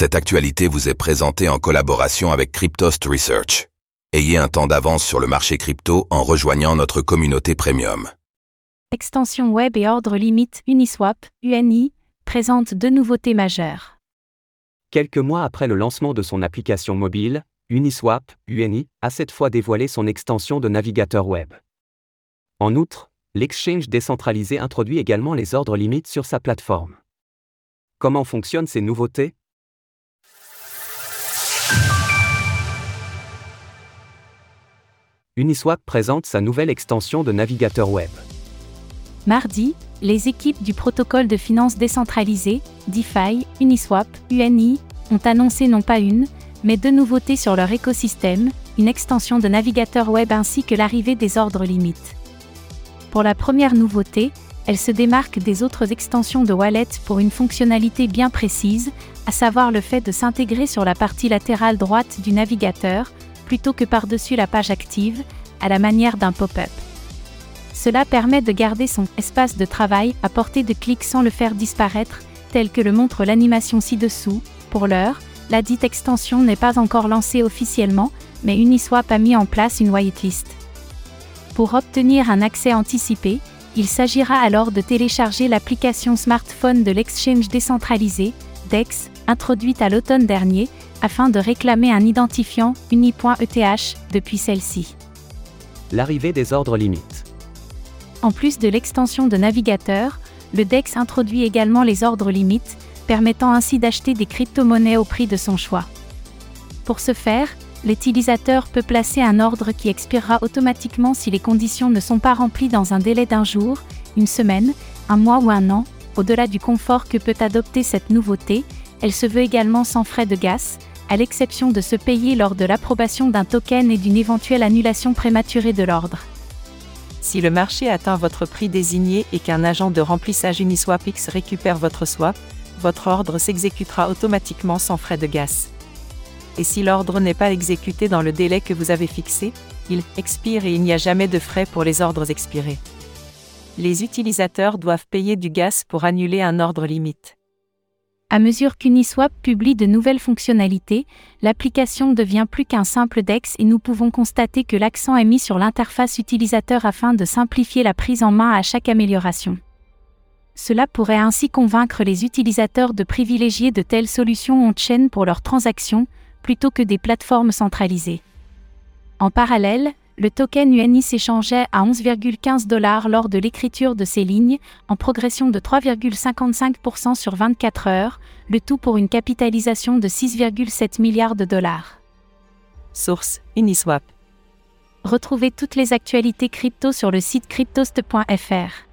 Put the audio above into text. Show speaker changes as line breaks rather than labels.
Cette actualité vous est présentée en collaboration avec Cryptost Research. Ayez un temps d'avance sur le marché crypto en rejoignant notre communauté premium.
Extension web et ordre limite Uniswap, UNI, présente deux nouveautés majeures.
Quelques mois après le lancement de son application mobile, Uniswap, UNI, a cette fois dévoilé son extension de navigateur web. En outre, l'exchange décentralisé introduit également les ordres limites sur sa plateforme. Comment fonctionnent ces nouveautés? Uniswap présente sa nouvelle extension de navigateur web.
Mardi, les équipes du protocole de finances décentralisée, DeFi, Uniswap, UNI, ont annoncé non pas une, mais deux nouveautés sur leur écosystème, une extension de navigateur web ainsi que l'arrivée des ordres limites. Pour la première nouveauté, elle se démarque des autres extensions de Wallet pour une fonctionnalité bien précise, à savoir le fait de s'intégrer sur la partie latérale droite du navigateur, plutôt que par-dessus la page active, à la manière d'un pop-up. Cela permet de garder son espace de travail à portée de clic sans le faire disparaître, tel que le montre l'animation ci-dessous. Pour l'heure, la dite extension n'est pas encore lancée officiellement, mais Uniswap a mis en place une whitelist. Pour obtenir un accès anticipé, il s'agira alors de télécharger l'application smartphone de l'exchange décentralisé, DEX, introduite à l'automne dernier, afin de réclamer un identifiant uni.eth depuis celle-ci.
L'arrivée des ordres limites.
En plus de l'extension de navigateur, le DEX introduit également les ordres limites, permettant ainsi d'acheter des crypto-monnaies au prix de son choix. Pour ce faire, l'utilisateur peut placer un ordre qui expirera automatiquement si les conditions ne sont pas remplies dans un délai d'un jour, une semaine, un mois ou un an. Au-delà du confort que peut adopter cette nouveauté, elle se veut également sans frais de gaz, à l'exception de se payer lors de l'approbation d'un token et d'une éventuelle annulation prématurée de l'ordre.
Si le marché atteint votre prix désigné et qu'un agent de remplissage Uniswapx récupère votre swap, votre ordre s'exécutera automatiquement sans frais de gaz. Et si l'ordre n'est pas exécuté dans le délai que vous avez fixé, il expire et il n'y a jamais de frais pour les ordres expirés. Les utilisateurs doivent payer du gaz pour annuler un ordre limite.
À mesure qu'Uniswap publie de nouvelles fonctionnalités, l'application devient plus qu'un simple DEX et nous pouvons constater que l'accent est mis sur l'interface utilisateur afin de simplifier la prise en main à chaque amélioration. Cela pourrait ainsi convaincre les utilisateurs de privilégier de telles solutions on-chain pour leurs transactions, plutôt que des plateformes centralisées. En parallèle, le token UNI s'échangeait à 11,15 dollars lors de l'écriture de ces lignes, en progression de 3,55% sur 24 heures, le tout pour une capitalisation de 6,7 milliards de dollars.
Source Uniswap.
Retrouvez toutes les actualités crypto sur le site cryptost.fr.